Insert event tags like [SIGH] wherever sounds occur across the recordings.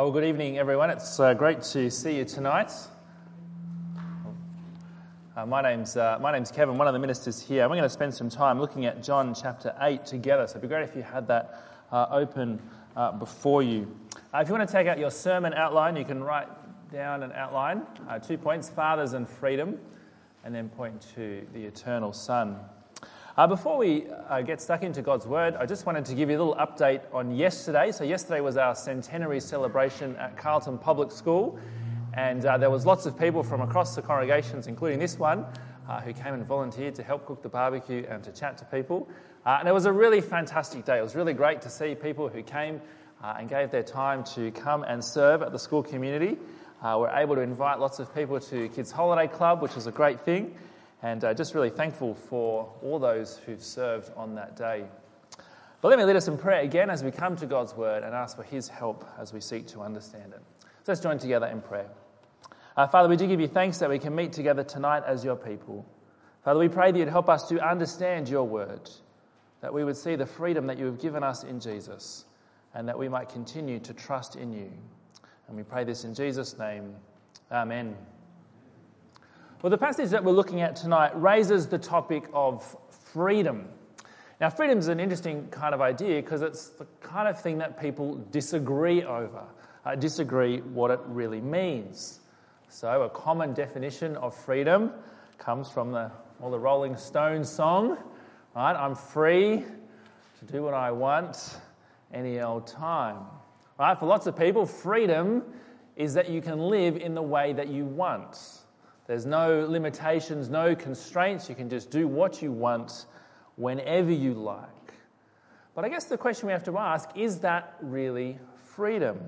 Oh, good evening, everyone. It's uh, great to see you tonight. Uh, my, name's, uh, my name's Kevin, one of the ministers here. We're going to spend some time looking at John chapter 8 together. So it'd be great if you had that uh, open uh, before you. Uh, if you want to take out your sermon outline, you can write down an outline two points fathers and freedom, and then point to the eternal Son. Uh, before we uh, get stuck into God's Word, I just wanted to give you a little update on yesterday. So, yesterday was our centenary celebration at Carlton Public School, and uh, there was lots of people from across the congregations, including this one, uh, who came and volunteered to help cook the barbecue and to chat to people. Uh, and it was a really fantastic day. It was really great to see people who came uh, and gave their time to come and serve at the school community. we're able to invite lots of people to Kids Holiday Club, which was a great thing and uh, just really thankful for all those who've served on that day. But let me lead us in prayer again as we come to God's word and ask for his help as we seek to understand it. So let's join together in prayer. Uh, Father, we do give you thanks that we can meet together tonight as your people. Father, we pray that you'd help us to understand your word, that we would see the freedom that you have given us in Jesus, and that we might continue to trust in you. And we pray this in Jesus' name. Amen. Well, the passage that we're looking at tonight raises the topic of freedom. Now, freedom is an interesting kind of idea because it's the kind of thing that people disagree over, uh, disagree what it really means. So, a common definition of freedom comes from the, well, the Rolling Stones song, right? I'm free to do what I want any old time. Right? For lots of people, freedom is that you can live in the way that you want. There's no limitations, no constraints. You can just do what you want whenever you like. But I guess the question we have to ask is that really freedom?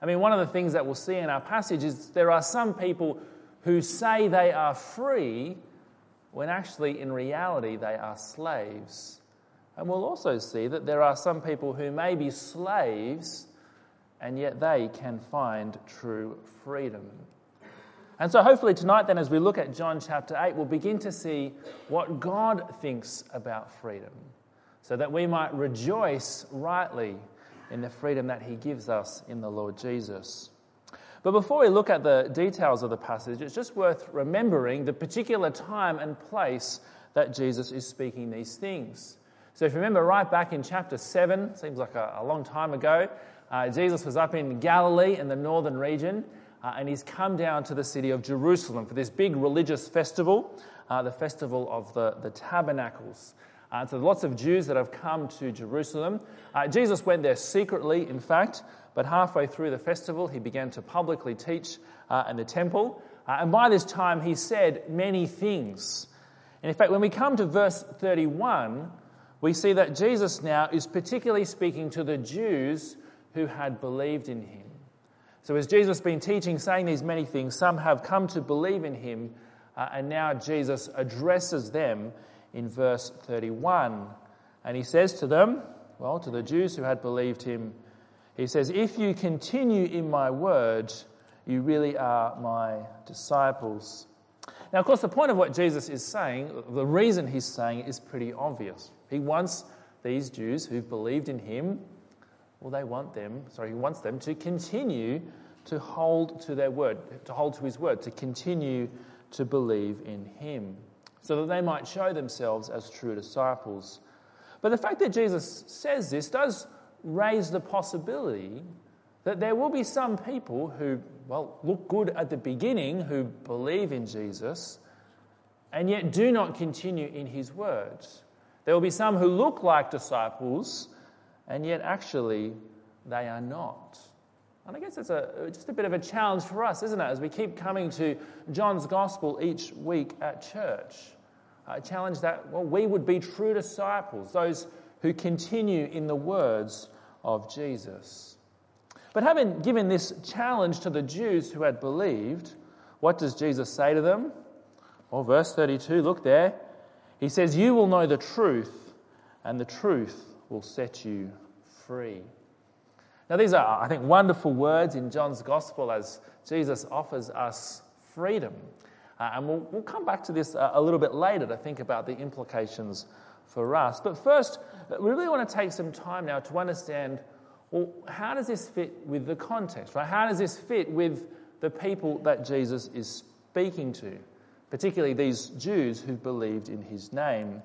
I mean, one of the things that we'll see in our passage is there are some people who say they are free when actually, in reality, they are slaves. And we'll also see that there are some people who may be slaves and yet they can find true freedom. And so, hopefully, tonight, then, as we look at John chapter 8, we'll begin to see what God thinks about freedom so that we might rejoice rightly in the freedom that He gives us in the Lord Jesus. But before we look at the details of the passage, it's just worth remembering the particular time and place that Jesus is speaking these things. So, if you remember right back in chapter 7, seems like a, a long time ago, uh, Jesus was up in Galilee in the northern region uh, and he's come down to the city of Jerusalem for this big religious festival, uh, the festival of the, the tabernacles. Uh, so lots of Jews that have come to Jerusalem. Uh, Jesus went there secretly, in fact, but halfway through the festival, he began to publicly teach uh, in the temple. Uh, and by this time, he said many things. And in fact, when we come to verse 31, we see that Jesus now is particularly speaking to the Jews who had believed in him. So, as Jesus has been teaching, saying these many things, some have come to believe in him, uh, and now Jesus addresses them in verse 31. And he says to them, well, to the Jews who had believed him, he says, If you continue in my word, you really are my disciples. Now, of course, the point of what Jesus is saying, the reason he's saying it is pretty obvious. He wants these Jews who've believed in him well, they want them, sorry, he wants them to continue to hold to their word, to hold to his word, to continue to believe in him, so that they might show themselves as true disciples. But the fact that Jesus says this does raise the possibility that there will be some people who, well, look good at the beginning, who believe in Jesus, and yet do not continue in his words. There will be some who look like disciples and yet actually they are not. And I guess it's a, just a bit of a challenge for us, isn't it, as we keep coming to John's Gospel each week at church. A challenge that, well, we would be true disciples, those who continue in the words of Jesus. But having given this challenge to the Jews who had believed, what does Jesus say to them? Well, verse 32, look there. He says, You will know the truth, and the truth will set you free. Now, these are, I think, wonderful words in John's Gospel as Jesus offers us freedom. Uh, and we'll, we'll, come back to this uh, a little bit later to think about the implications for us. But first, we really want to take some time now to understand well, how does this fit with the context, right? How does this fit with the people that Jesus is speaking to, particularly these Jews who believed in his name?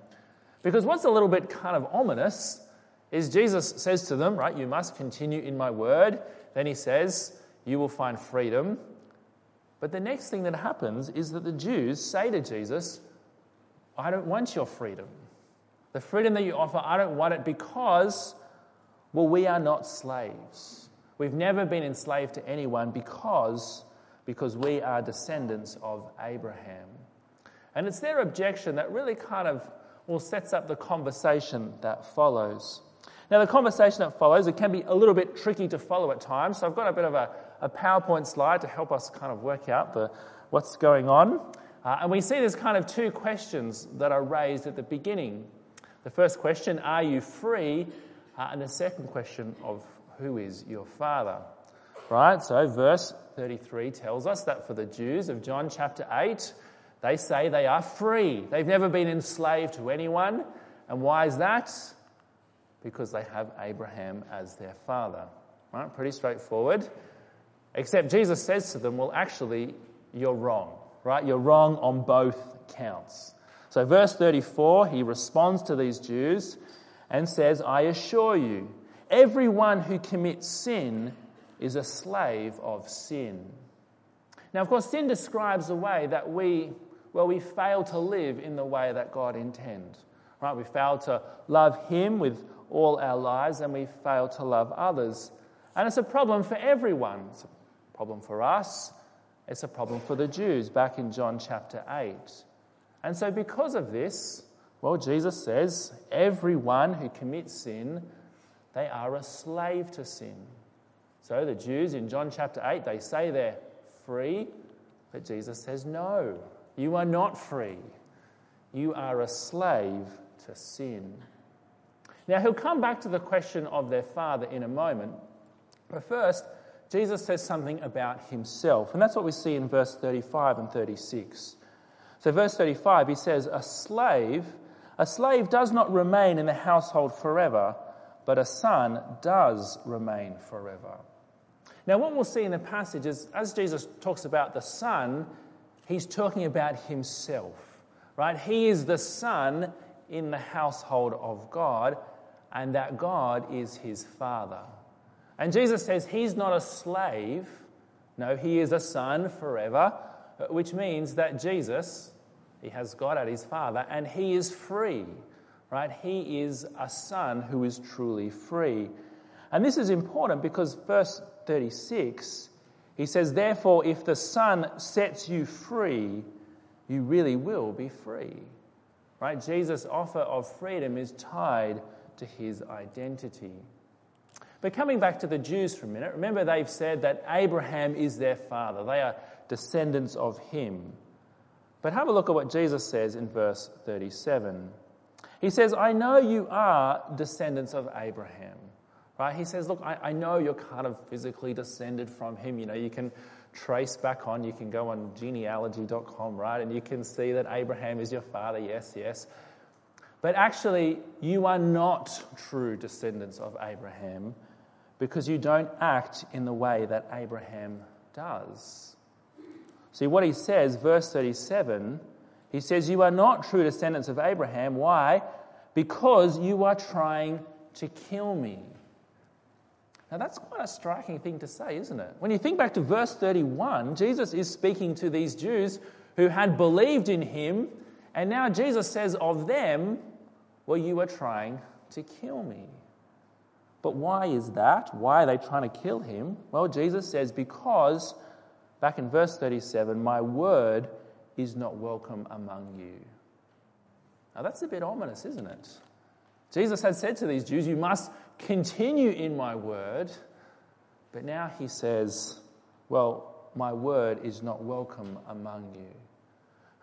Because what's a little bit kind of ominous is Jesus says to them, right, you must continue in my word. Then he says, you will find freedom. But the next thing that happens is that the Jews say to Jesus, I don't want your freedom. The freedom that you offer, I don't want it because, well, we are not slaves. We've never been enslaved to anyone because, because we are descendants of Abraham. And it's their objection that really kind of well, sets up the conversation that follows. Now, the conversation that follows, it can be a little bit tricky to follow at times, so I've got a bit of a, a PowerPoint slide to help us kind of work out the, what's going on. Uh, and we see there's kind of two questions that are raised at the beginning. The first question, are you free? Uh, and the second question of who is your father? Right, so verse 33 tells us that for the Jews of John chapter 8, they say they are free. They've never been enslaved to anyone. And why is that? Because they have Abraham as their father. Right? Pretty straightforward. Except Jesus says to them, well, actually, you're wrong. Right? You're wrong on both counts. So, verse 34, he responds to these Jews and says, I assure you, everyone who commits sin is a slave of sin. Now, of course, sin describes a way that we, well, we fail to live in the way that God intends. Right? We fail to love Him with all our lives and we fail to love others. And it's a problem for everyone. It's a problem for us, it's a problem for the Jews back in John chapter 8. And so, because of this, well, Jesus says, everyone who commits sin, they are a slave to sin. So, the Jews in John chapter 8, they say they're free, but Jesus says, no, you are not free. You are a slave to sin. Now, he'll come back to the question of their father in a moment. But first, Jesus says something about himself. And that's what we see in verse 35 and 36. So, verse 35, he says, A slave, a slave does not remain in the household forever, but a son does remain forever. Now, what we'll see in the passage is as Jesus talks about the son, he's talking about himself, right? He is the son in the household of God, and that God is his father. And Jesus says he's not a slave, no, he is a son forever, which means that Jesus, he has God as his father, and he is free, right? He is a son who is truly free. And this is important because verse 36, he says, Therefore, if the Son sets you free, you really will be free. Right? Jesus' offer of freedom is tied to his identity. But coming back to the Jews for a minute, remember they've said that Abraham is their father. They are descendants of him. But have a look at what Jesus says in verse 37. He says, I know you are descendants of Abraham. Right? He says, Look, I, I know you're kind of physically descended from him. You know, you can trace back on, you can go on genealogy.com, right? And you can see that Abraham is your father. Yes, yes. But actually, you are not true descendants of Abraham because you don't act in the way that Abraham does. See what he says, verse 37, he says, You are not true descendants of Abraham. Why? Because you are trying to kill me. Now, that's quite a striking thing to say, isn't it? When you think back to verse 31, Jesus is speaking to these Jews who had believed in him and now Jesus says of them, Well, you are trying to kill me. But why is that? Why are they trying to kill him? Well, Jesus says, Because, back in verse 37, my word is not welcome among you. Now that's a bit ominous, isn't it? Jesus had said to these Jews, You must continue in my word. But now he says, Well, my word is not welcome among you.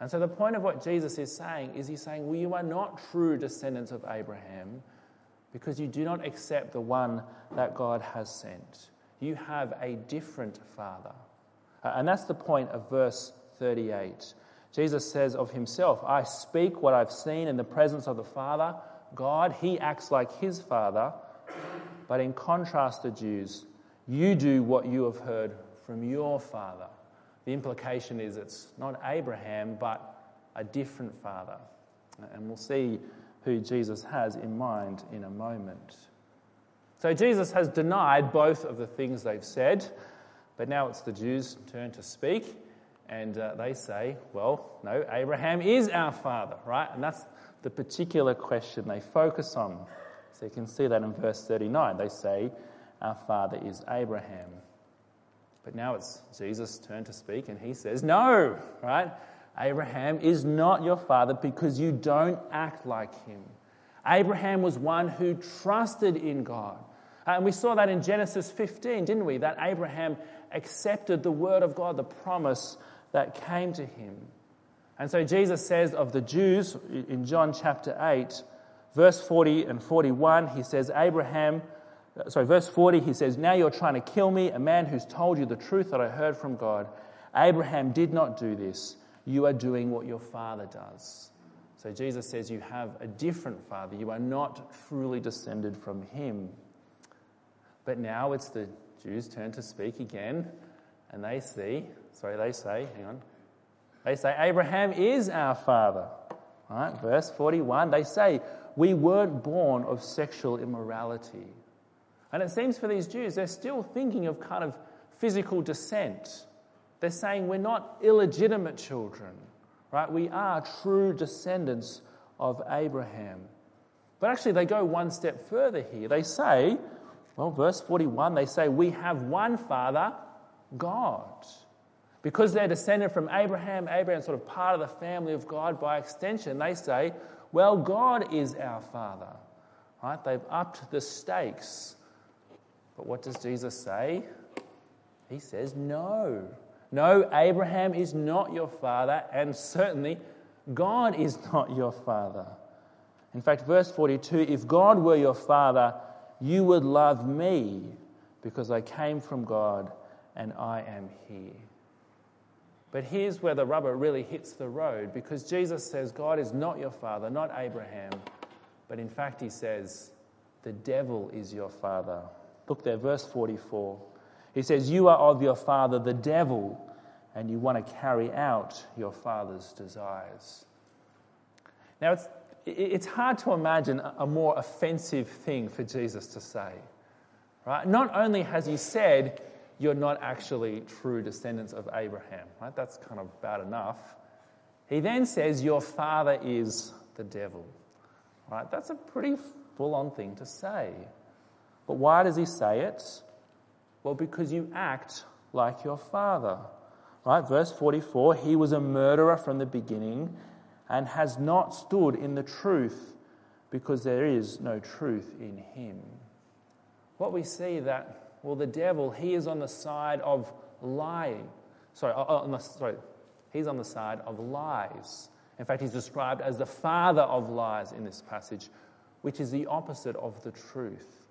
And so the point of what Jesus is saying is he's saying, well, you are not true descendants of Abraham because you do not accept the one that God has sent. You have a different father. Uh, and that's the point of verse 38. Jesus says of himself, I speak what I've seen in the presence of the Father. God, he acts like his Father. but in contrast, the Jews, you do what you have heard from your father. The implication is it's not Abraham, but a different father. And we'll see who Jesus has in mind in a moment. So Jesus has denied both of the things they've said, but now it's the Jews' turn to speak, and uh, they say, Well, no, Abraham is our father, right? And that's the particular question they focus on. So you can see that in verse 39. They say, Our father is Abraham. But now it's Jesus' turn to speak, and he says, No, right? Abraham is not your father because you don't act like him. Abraham was one who trusted in God. Uh, and we saw that in Genesis 15, didn't we? That Abraham accepted the word of God, the promise that came to him. And so Jesus says of the Jews in John chapter 8, verse 40 and 41, he says, Abraham, Uh, sorry, verse 40, he says, Now you're trying to kill me, a man who's told you the truth that I heard from God. Abraham did not do this. You are doing what your father does. So Jesus says, You have a different father. You are not truly descended from him. But now it's the Jews' turn to speak again, and they see, sorry, they say, hang on, they say, Abraham is our father. Right? Verse 41, they say, We weren't born of sexual immorality. And it seems for these Jews, they're still thinking of kind of physical descent. They're saying we're not illegitimate children, right? We are true descendants of Abraham. But actually, they go one step further here. They say, well, verse 41, they say, We have one Father, God. Because they're descended from Abraham, Abraham's sort of part of the family of God by extension, they say, Well, God is our Father. Right? They've upped the stakes. But what does Jesus say? He says, No. No, Abraham is not your father, and certainly God is not your father. In fact, verse 42 if God were your father, you would love me because I came from God and I am here. But here's where the rubber really hits the road because Jesus says God is not your father, not Abraham, but in fact, he says the devil is your father. Look there, verse 44. He says, You are of your father, the devil, and you want to carry out your father's desires. Now, it's it's hard to imagine a more offensive thing for Jesus to say. Right? Not only has he said, You're not actually true descendants of Abraham, right? That's kind of bad enough. He then says, Your father is the devil. Right? That's a pretty full on thing to say. But why does he say it? Well, because you act like your father. Right? Verse 44 He was a murderer from the beginning and has not stood in the truth because there is no truth in him. What we see that, well, the devil, he is on the side of lying. Sorry, uh, uh, on the, sorry, he's on the side of lies. In fact, he's described as the father of lies in this passage, which is the opposite of the truth.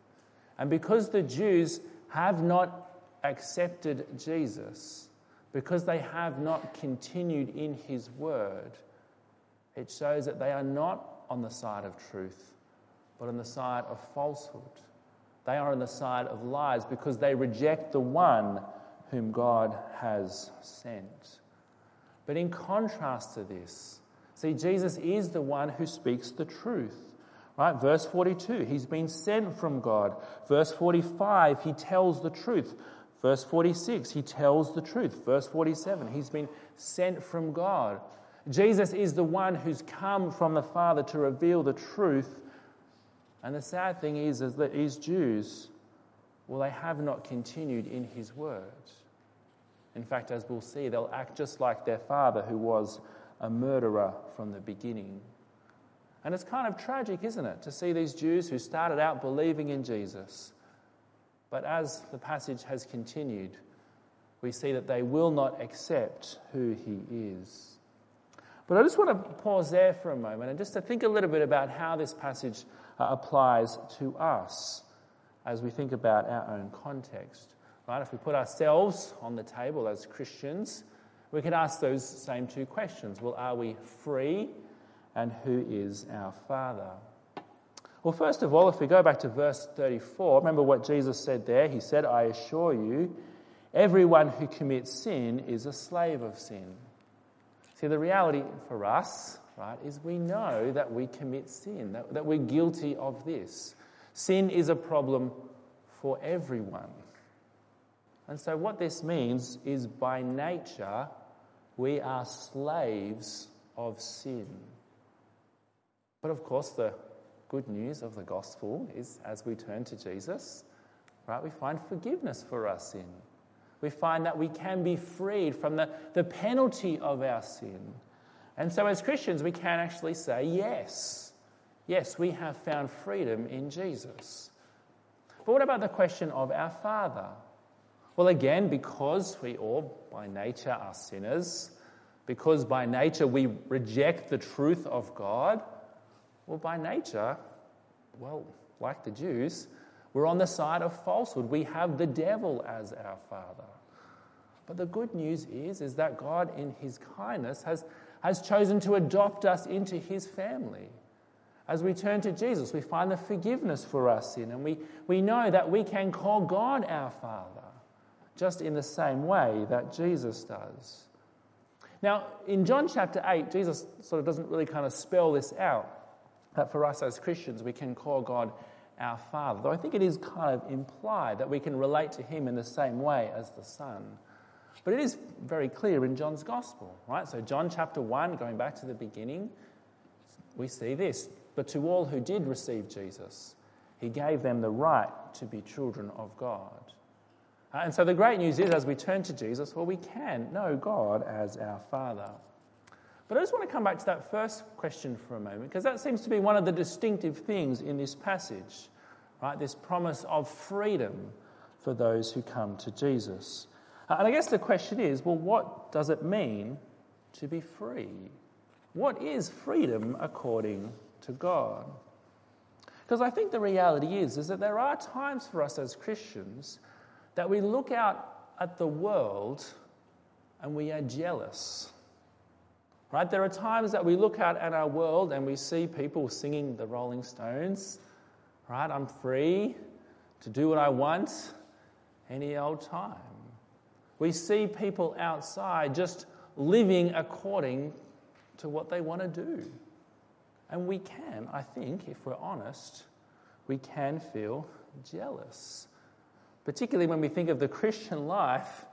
And because the Jews have not accepted Jesus, because they have not continued in his word, it shows that they are not on the side of truth, but on the side of falsehood. They are on the side of lies because they reject the one whom God has sent. But in contrast to this, see, Jesus is the one who speaks the truth. Right? Verse 42, he's been sent from God. Verse 45, he tells the truth. Verse 46, he tells the truth. Verse 47, he's been sent from God. Jesus is the one who's come from the Father to reveal the truth. And the sad thing is, is that these Jews, well, they have not continued in his word. In fact, as we'll see, they'll act just like their father, who was a murderer from the beginning. And it's kind of tragic, isn't it, to see these Jews who started out believing in Jesus. But as the passage has continued, we see that they will not accept who he is. But I just want to pause there for a moment and just to think a little bit about how this passage uh, applies to us as we think about our own context. Right? If we put ourselves on the table as Christians, we can ask those same two questions. Well, are we free? And who is our Father? Well, first of all, if we go back to verse 34, remember what Jesus said there? He said, I assure you, everyone who commits sin is a slave of sin. See, the reality for us, right, is we know that we commit sin, that, that we're guilty of this. Sin is a problem for everyone. And so, what this means is by nature, we are slaves of sin. But of course, the good news of the gospel is as we turn to Jesus, right, we find forgiveness for our sin. We find that we can be freed from the, the penalty of our sin. And so, as Christians, we can actually say, yes, yes, we have found freedom in Jesus. But what about the question of our Father? Well, again, because we all by nature are sinners, because by nature we reject the truth of God, well, by nature, well, like the Jews, we're on the side of falsehood. We have the devil as our father. But the good news is, is that God, in his kindness, has, has chosen to adopt us into his family. As we turn to Jesus, we find the forgiveness for our sin, and we, we know that we can call God our Father, just in the same way that Jesus does. Now, in John chapter 8, Jesus sort of doesn't really kind of spell this out that for us as Christians, we can call God our Father. Though I think it is kind of implied that we can relate to Him in the same way as the Son. But it is very clear in John's Gospel, right? So, John chapter 1, going back to the beginning, we see this. But to all who did receive Jesus, He gave them the right to be children of God. Uh, and so the great news is, as we turn to Jesus, well, we can know God as our Father. But I just want to come back to that first question for a moment, because that seems to be one of the distinctive things in this passage, right? This promise of freedom for those who come to Jesus. Uh, and I guess the question is well, what does it mean to be free? What is freedom according to God? Because I think the reality is, is that there are times for us as Christians that we look out at the world and we are jealous Right? There are times that we look out at our world and we see people singing the Rolling Stones. Right? I'm free to do what I want any old time. We see people outside just living according to what they want to do. And we can, I think, if we're honest, we can feel jealous. Particularly when we think of the Christian life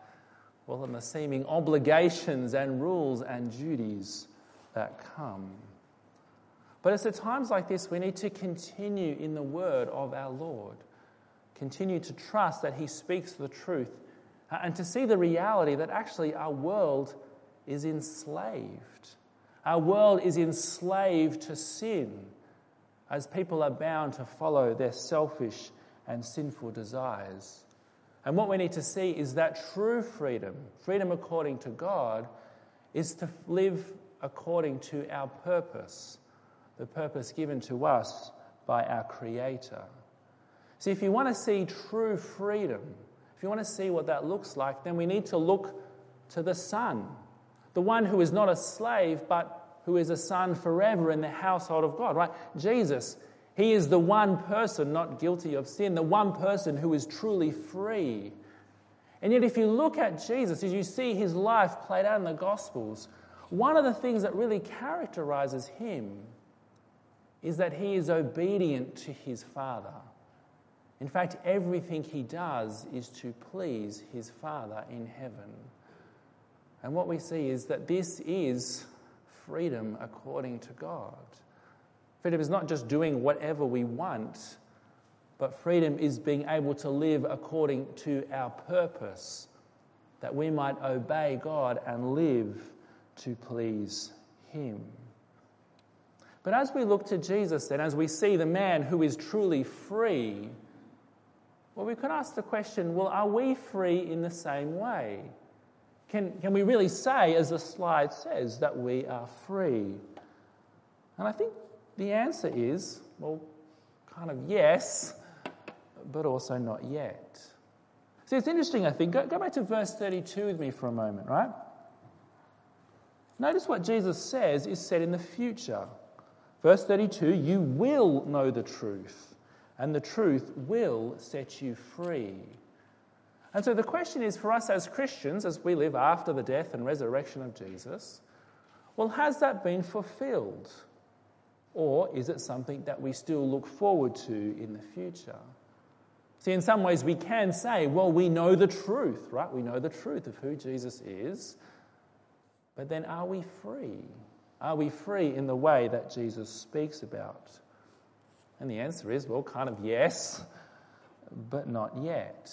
well, and the seeming obligations and rules and duties that come. But it's at times like this we need to continue in the word of our Lord, continue to trust that He speaks the truth, uh, and to see the reality that actually our world is enslaved. Our world is enslaved to sin as people are bound to follow their selfish and sinful desires. And what we need to see is that true freedom, freedom according to God, is to live according to our purpose, the purpose given to us by our Creator. See, if you want to see true freedom, if you want to see what that looks like, then we need to look to the Son, the one who is not a slave, but who is a son forever in the household of God, right? Jesus he is the one person not guilty of sin, the one person who is truly free. And yet, if you look at Jesus, as you see his life played out in the Gospels, one of the things that really characterizes him is that he is obedient to his Father. In fact, everything he does is to please his Father in heaven. And what we see is that this is freedom according to God. Freedom is not just doing whatever we want, but freedom is being able to live according to our purpose, that we might obey God and live to please Him. But as we look to Jesus, then, as we see the man who is truly free, well, we could ask the question well, are we free in the same way? Can, can we really say, as the slide says, that we are free? And I think the answer is, well, kind of yes, but also not yet. See, it's interesting, I think. Go, go back to verse 32 with me for a moment, right? Notice what Jesus says is said in the future. Verse 32 You will know the truth, and the truth will set you free. And so the question is for us as Christians, as we live after the death and resurrection of Jesus, well, has that been fulfilled? Or is it something that we still look forward to in the future? See, in some ways, we can say, well, we know the truth, right? We know the truth of who Jesus is. But then are we free? Are we free in the way that Jesus speaks about? And the answer is, well, kind of yes, but not yet.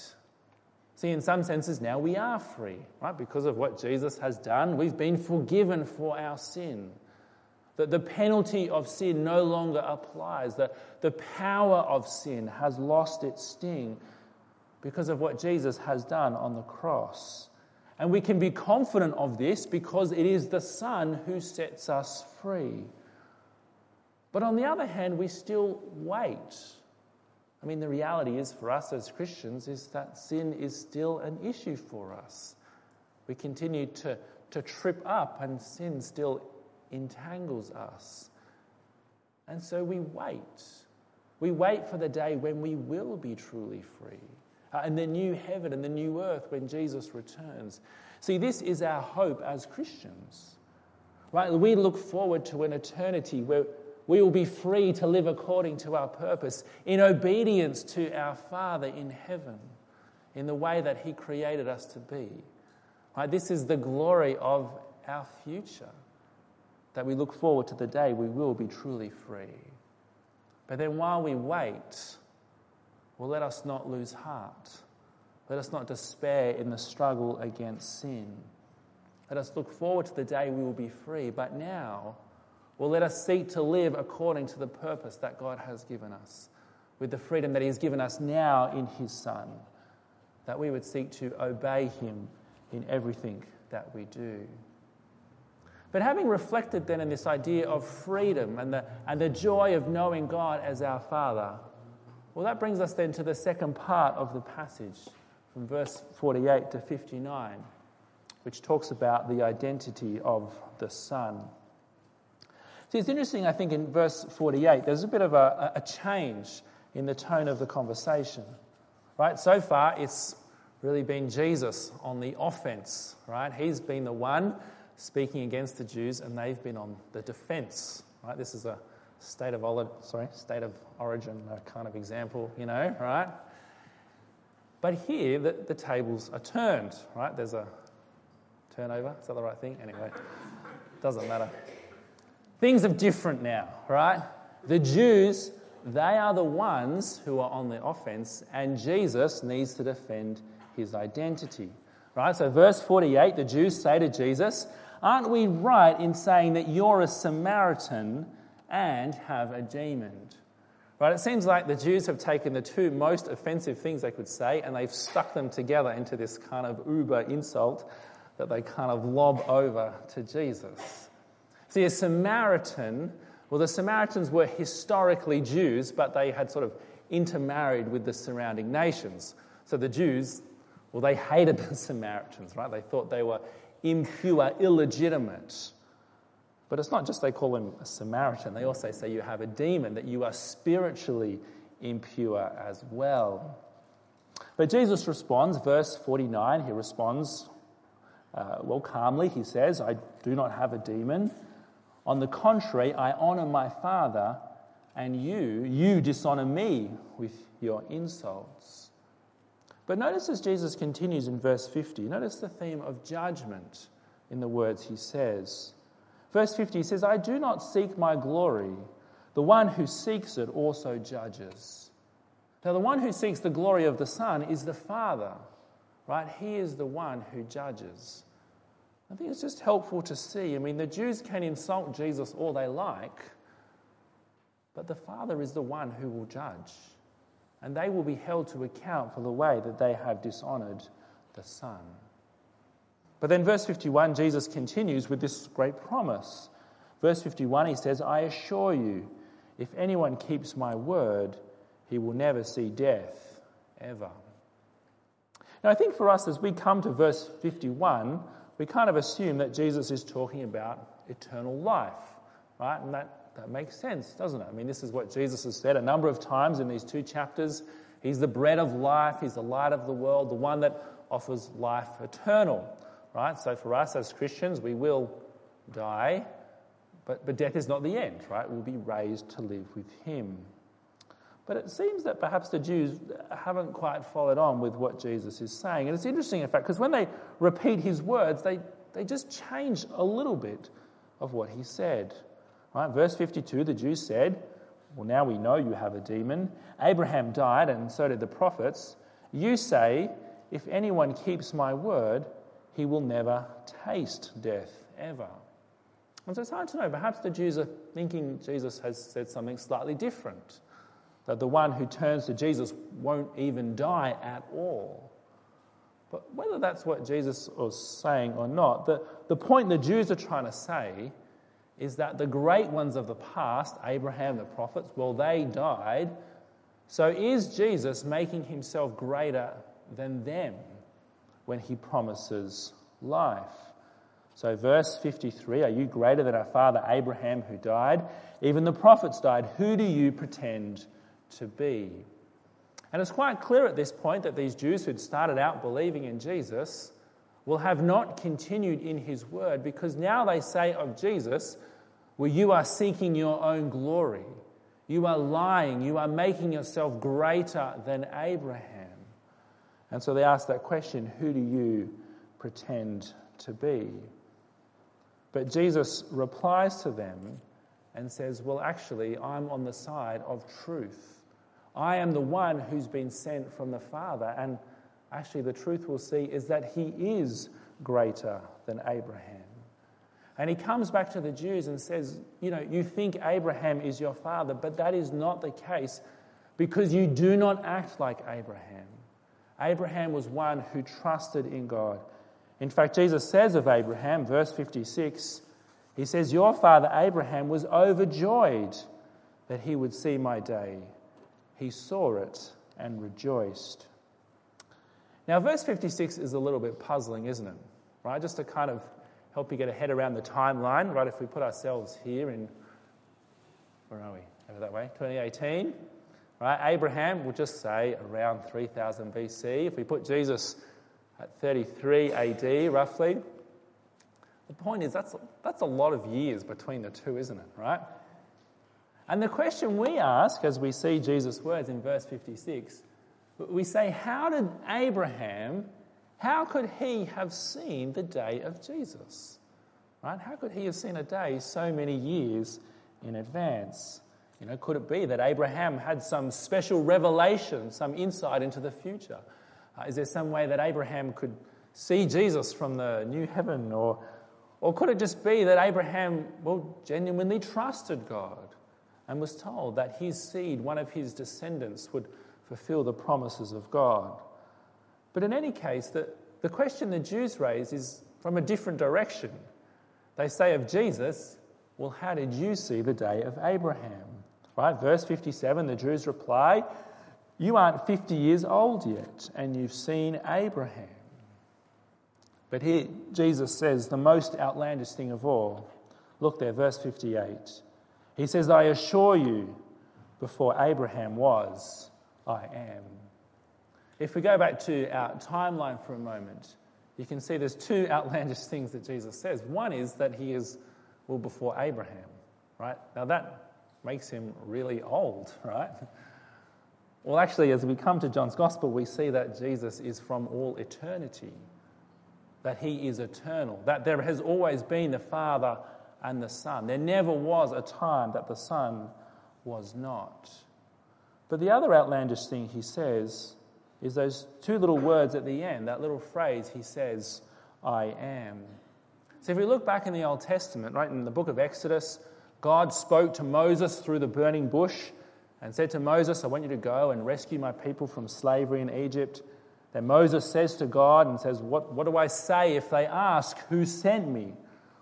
See, in some senses, now we are free, right? Because of what Jesus has done, we've been forgiven for our sin. That the penalty of sin no longer applies, that the power of sin has lost its sting because of what Jesus has done on the cross. And we can be confident of this because it is the Son who sets us free. But on the other hand, we still wait. I mean, the reality is for us as Christians is that sin is still an issue for us. We continue to, to trip up, and sin still entangles us. And so we wait. We wait for the day when we will be truly free. Uh, and the new heaven and the new earth when Jesus returns. See, this is our hope as Christians. Right? We look forward to an eternity where we will be free to live according to our purpose in obedience to our Father in heaven in the way that He created us to be. Right? This is the glory of our future that we look forward to the day we will be truly free. But then while we wait, well, let us not lose heart. Let us not despair in the struggle against sin. Let us look forward to the day we will be free. But now, well, let us seek to live according to the purpose that God has given us, with the freedom that He has given us now in His Son, that we would seek to obey Him in everything that we do. But having reflected then in this idea of freedom and the, and the joy of knowing God as our Father, well, that brings us then to the second part of the passage from verse 48 to 59, which talks about the identity of the Son. See, it's interesting, I think, in verse 48, there's a bit of a, a change in the tone of the conversation. Right? So far, it's really been Jesus on the offense, right? He's been the one speaking against the Jews, and they've been on the defense. Right? This is a state of sorry, state of origin kind of example, you know, right? But here the, the tables are turned, right? There's a turnover. Is that the right thing? Anyway, doesn't matter. Things are different now, right? The Jews, they are the ones who are on the offense, and Jesus needs to defend his identity. Right? So, verse 48, the Jews say to Jesus, Aren't we right in saying that you're a Samaritan and have a demon? Right? It seems like the Jews have taken the two most offensive things they could say and they've stuck them together into this kind of uber insult that they kind of lob over to Jesus. See, a Samaritan, well, the Samaritans were historically Jews, but they had sort of intermarried with the surrounding nations. So the Jews, well, they hated [LAUGHS] the Samaritans, right? They thought they were impure, illegitimate. But it's not just they call him a Samaritan, they also say you have a demon, that you are spiritually impure as well. But Jesus responds, verse 49, he responds, uh, well, calmly, he says, I do not have a demon. On the contrary, I honor my Father, and you, you dishonor me with your insults. But notice as Jesus continues in verse 50, notice the theme of judgment in the words he says. Verse 50 says, I do not seek my glory. The one who seeks it also judges. Now, the one who seeks the glory of the Son is the Father, right? He is the one who judges. I think it's just helpful to see. I mean, the Jews can insult Jesus all they like, but the Father is the one who will judge and they will be held to account for the way that they have dishonored the Son. But then, verse 51, Jesus continues with this great promise. Verse 51, he says, I assure you, if anyone keeps my word, he will never see death, ever. Now, I think for us, as we come to verse 51, we kind of assume that Jesus is talking about eternal life, right? And that that makes sense, doesn't it? I mean, this is what Jesus has said a number of times in these two chapters. He's the bread of life, He's the light of the world, the one that offers life eternal, right? So for us as Christians, we will die, but, but death is not the end, right? We'll be raised to live with Him. But it seems that perhaps the Jews haven't quite followed on with what Jesus is saying. And it's interesting, in fact, because when they repeat his words, they, they just change a little bit of what he said. Right? Verse 52 the Jews said, Well, now we know you have a demon. Abraham died, and so did the prophets. You say, If anyone keeps my word, he will never taste death ever. And so it's hard to know. Perhaps the Jews are thinking Jesus has said something slightly different that the one who turns to Jesus won't even die at all. But whether that's what Jesus was saying or not, the, the point the Jews are trying to say is that the great ones of the past, Abraham, the prophets, well, they died. So is Jesus making himself greater than them when he promises life? So, verse 53 Are you greater than our father Abraham who died? Even the prophets died. Who do you pretend to be. And it's quite clear at this point that these Jews who'd started out believing in Jesus will have not continued in his word because now they say of Jesus, Well, you are seeking your own glory. You are lying. You are making yourself greater than Abraham. And so they ask that question Who do you pretend to be? But Jesus replies to them and says, Well, actually, I'm on the side of truth. I am the one who's been sent from the Father. And actually, the truth we'll see is that he is greater than Abraham. And he comes back to the Jews and says, You know, you think Abraham is your father, but that is not the case because you do not act like Abraham. Abraham was one who trusted in God. In fact, Jesus says of Abraham, verse 56, he says, Your father Abraham was overjoyed that he would see my day he saw it and rejoiced. Now, verse 56 is a little bit puzzling, isn't it? Right? Just to kind of help you get a head around the timeline, right? If we put ourselves here in, where are we? Over that way, 2018. Right? Abraham, we'll just say around 3000 BC. If we put Jesus at 33 AD, roughly, the point is that's, that's a lot of years between the two, isn't it? Right? And the question we ask as we see Jesus' words in verse 56, we say, How did Abraham, how could he have seen the day of Jesus? Right? How could he have seen a day so many years in advance? You know, could it be that Abraham had some special revelation, some insight into the future? Uh, is there some way that Abraham could see Jesus from the new heaven? Or, or could it just be that Abraham, well, genuinely trusted God? and was told that his seed, one of his descendants, would fulfill the promises of God. But in any case, the, the question the Jews raise is from a different direction. They say of Jesus, Well, how did you see the day of Abraham? Right? Verse 57, the Jews reply, You aren't 50 years old yet, and you've seen Abraham. But here, Jesus says the most outlandish thing of all. Look there, verse 58. He says, I assure you, before Abraham was, I am. If we go back to our timeline for a moment, you can see there's two [LAUGHS] outlandish things that Jesus says. One is that he is, well, before Abraham, right? Now that makes him really old, [LAUGHS] right? Well, actually, as we come to John's Gospel, we see that Jesus is from all eternity, that he is eternal, that there has always been the Father and the Son. There never was a time that the Son was not. But the other outlandish thing he says is those two little words at the end, that little phrase he says, I am. So if we look back in the Old Testament, right, in the book of Exodus, God spoke to Moses through the burning bush and said to Moses, I want you to go and rescue my people from slavery in Egypt. Then Moses says to God and says, What, what do I say if they ask, Who sent me?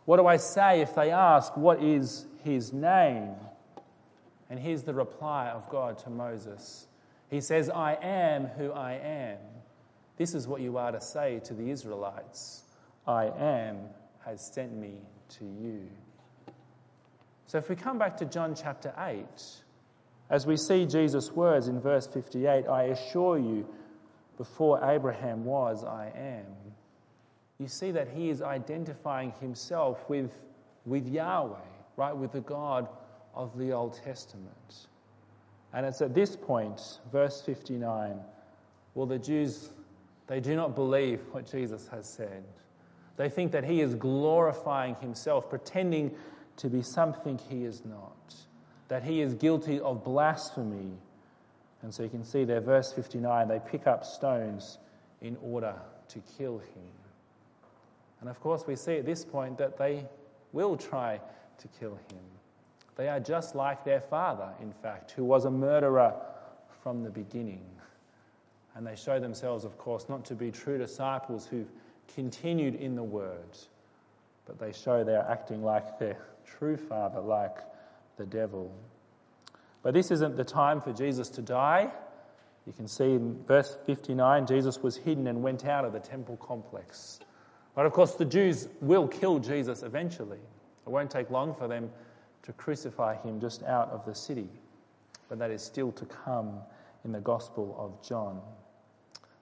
What do I say if they ask, What is his name? And here's the reply of God to Moses He says, I am who I am. This is what you are to say to the Israelites I am has sent me to you. So if we come back to John chapter 8, as we see Jesus' words in verse 58, I assure you, before Abraham was, I am. You see that he is identifying himself with, with Yahweh, right, with the God of the Old Testament. And it's at this point, verse 59, well, the Jews, they do not believe what Jesus has said. They think that he is glorifying himself, pretending to be something he is not, that he is guilty of blasphemy. And so you can see there, verse 59, they pick up stones in order to kill him. And of course, we see at this point that they will try to kill him. They are just like their father, in fact, who was a murderer from the beginning. And they show themselves, of course, not to be true disciples who've continued in the word, but they show they're acting like their true father, like the devil. But this isn't the time for Jesus to die. You can see in verse 59, Jesus was hidden and went out of the temple complex. But of course, the Jews will kill Jesus eventually. It won't take long for them to crucify him just out of the city. But that is still to come in the Gospel of John.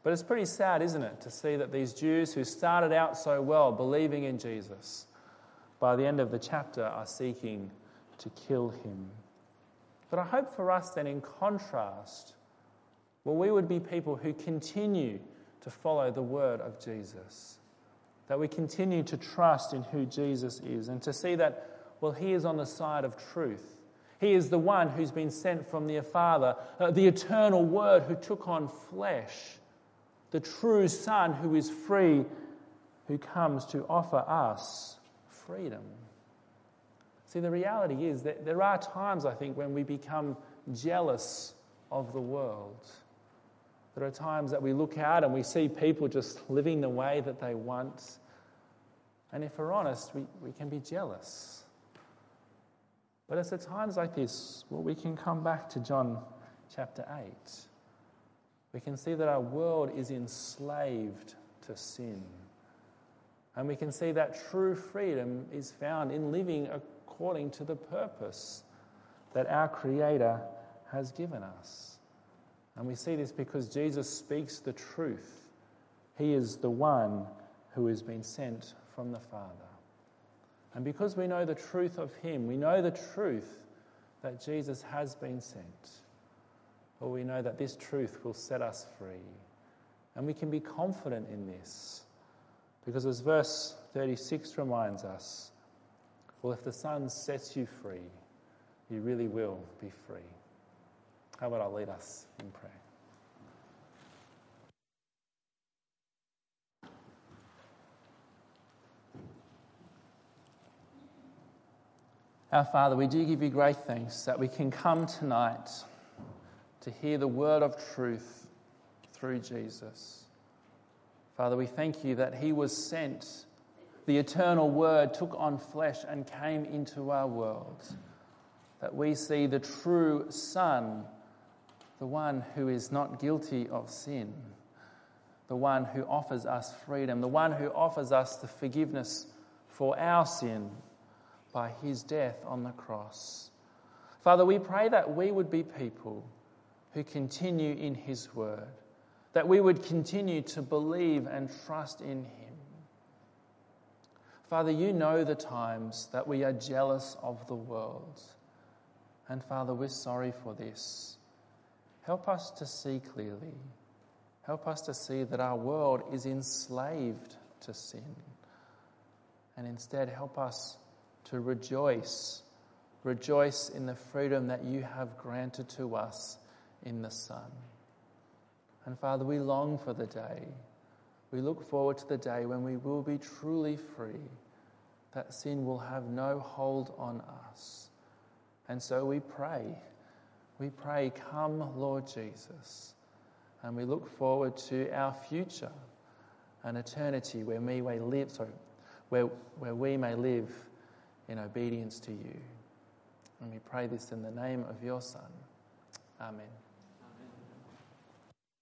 But it's pretty sad, isn't it, to see that these Jews who started out so well believing in Jesus, by the end of the chapter are seeking to kill him. But I hope for us then, in contrast, well, we would be people who continue to follow the word of Jesus, that we continue to trust in who Jesus is, and to see that, well, he is on the side of truth. He is the one who's been sent from the Father, uh, the eternal Word who took on flesh the true Son who is free, who comes to offer us freedom. See, the reality is that there are times, I think, when we become jealous of the world. There are times that we look out and we see people just living the way that they want. And if we're honest, we, we can be jealous. But it's at times like this where we can come back to John chapter 8 we can see that our world is enslaved to sin. And we can see that true freedom is found in living according to the purpose that our Creator has given us. And we see this because Jesus speaks the truth. He is the one who has been sent from the Father. And because we know the truth of Him, we know the truth that Jesus has been sent. Well, we know that this truth will set us free. And we can be confident in this. Because as verse 36 reminds us, well, if the Son sets you free, you really will be free. How about I lead us in prayer? Our Father, we do give you great thanks that we can come tonight to hear the word of truth through Jesus. Father, we thank you that He was sent. The eternal Word took on flesh and came into our world. That we see the true Son, the one who is not guilty of sin, the one who offers us freedom, the one who offers us the forgiveness for our sin by His death on the cross. Father, we pray that we would be people who continue in His word, that we would continue to believe and trust in Him. Father, you know the times that we are jealous of the world. And Father, we're sorry for this. Help us to see clearly. Help us to see that our world is enslaved to sin. And instead, help us to rejoice. Rejoice in the freedom that you have granted to us in the Son. And Father, we long for the day. We look forward to the day when we will be truly free, that sin will have no hold on us. And so we pray. We pray, Come, Lord Jesus. And we look forward to our future, an eternity where we may live, sorry, where, where we may live in obedience to you. And we pray this in the name of your Son. Amen.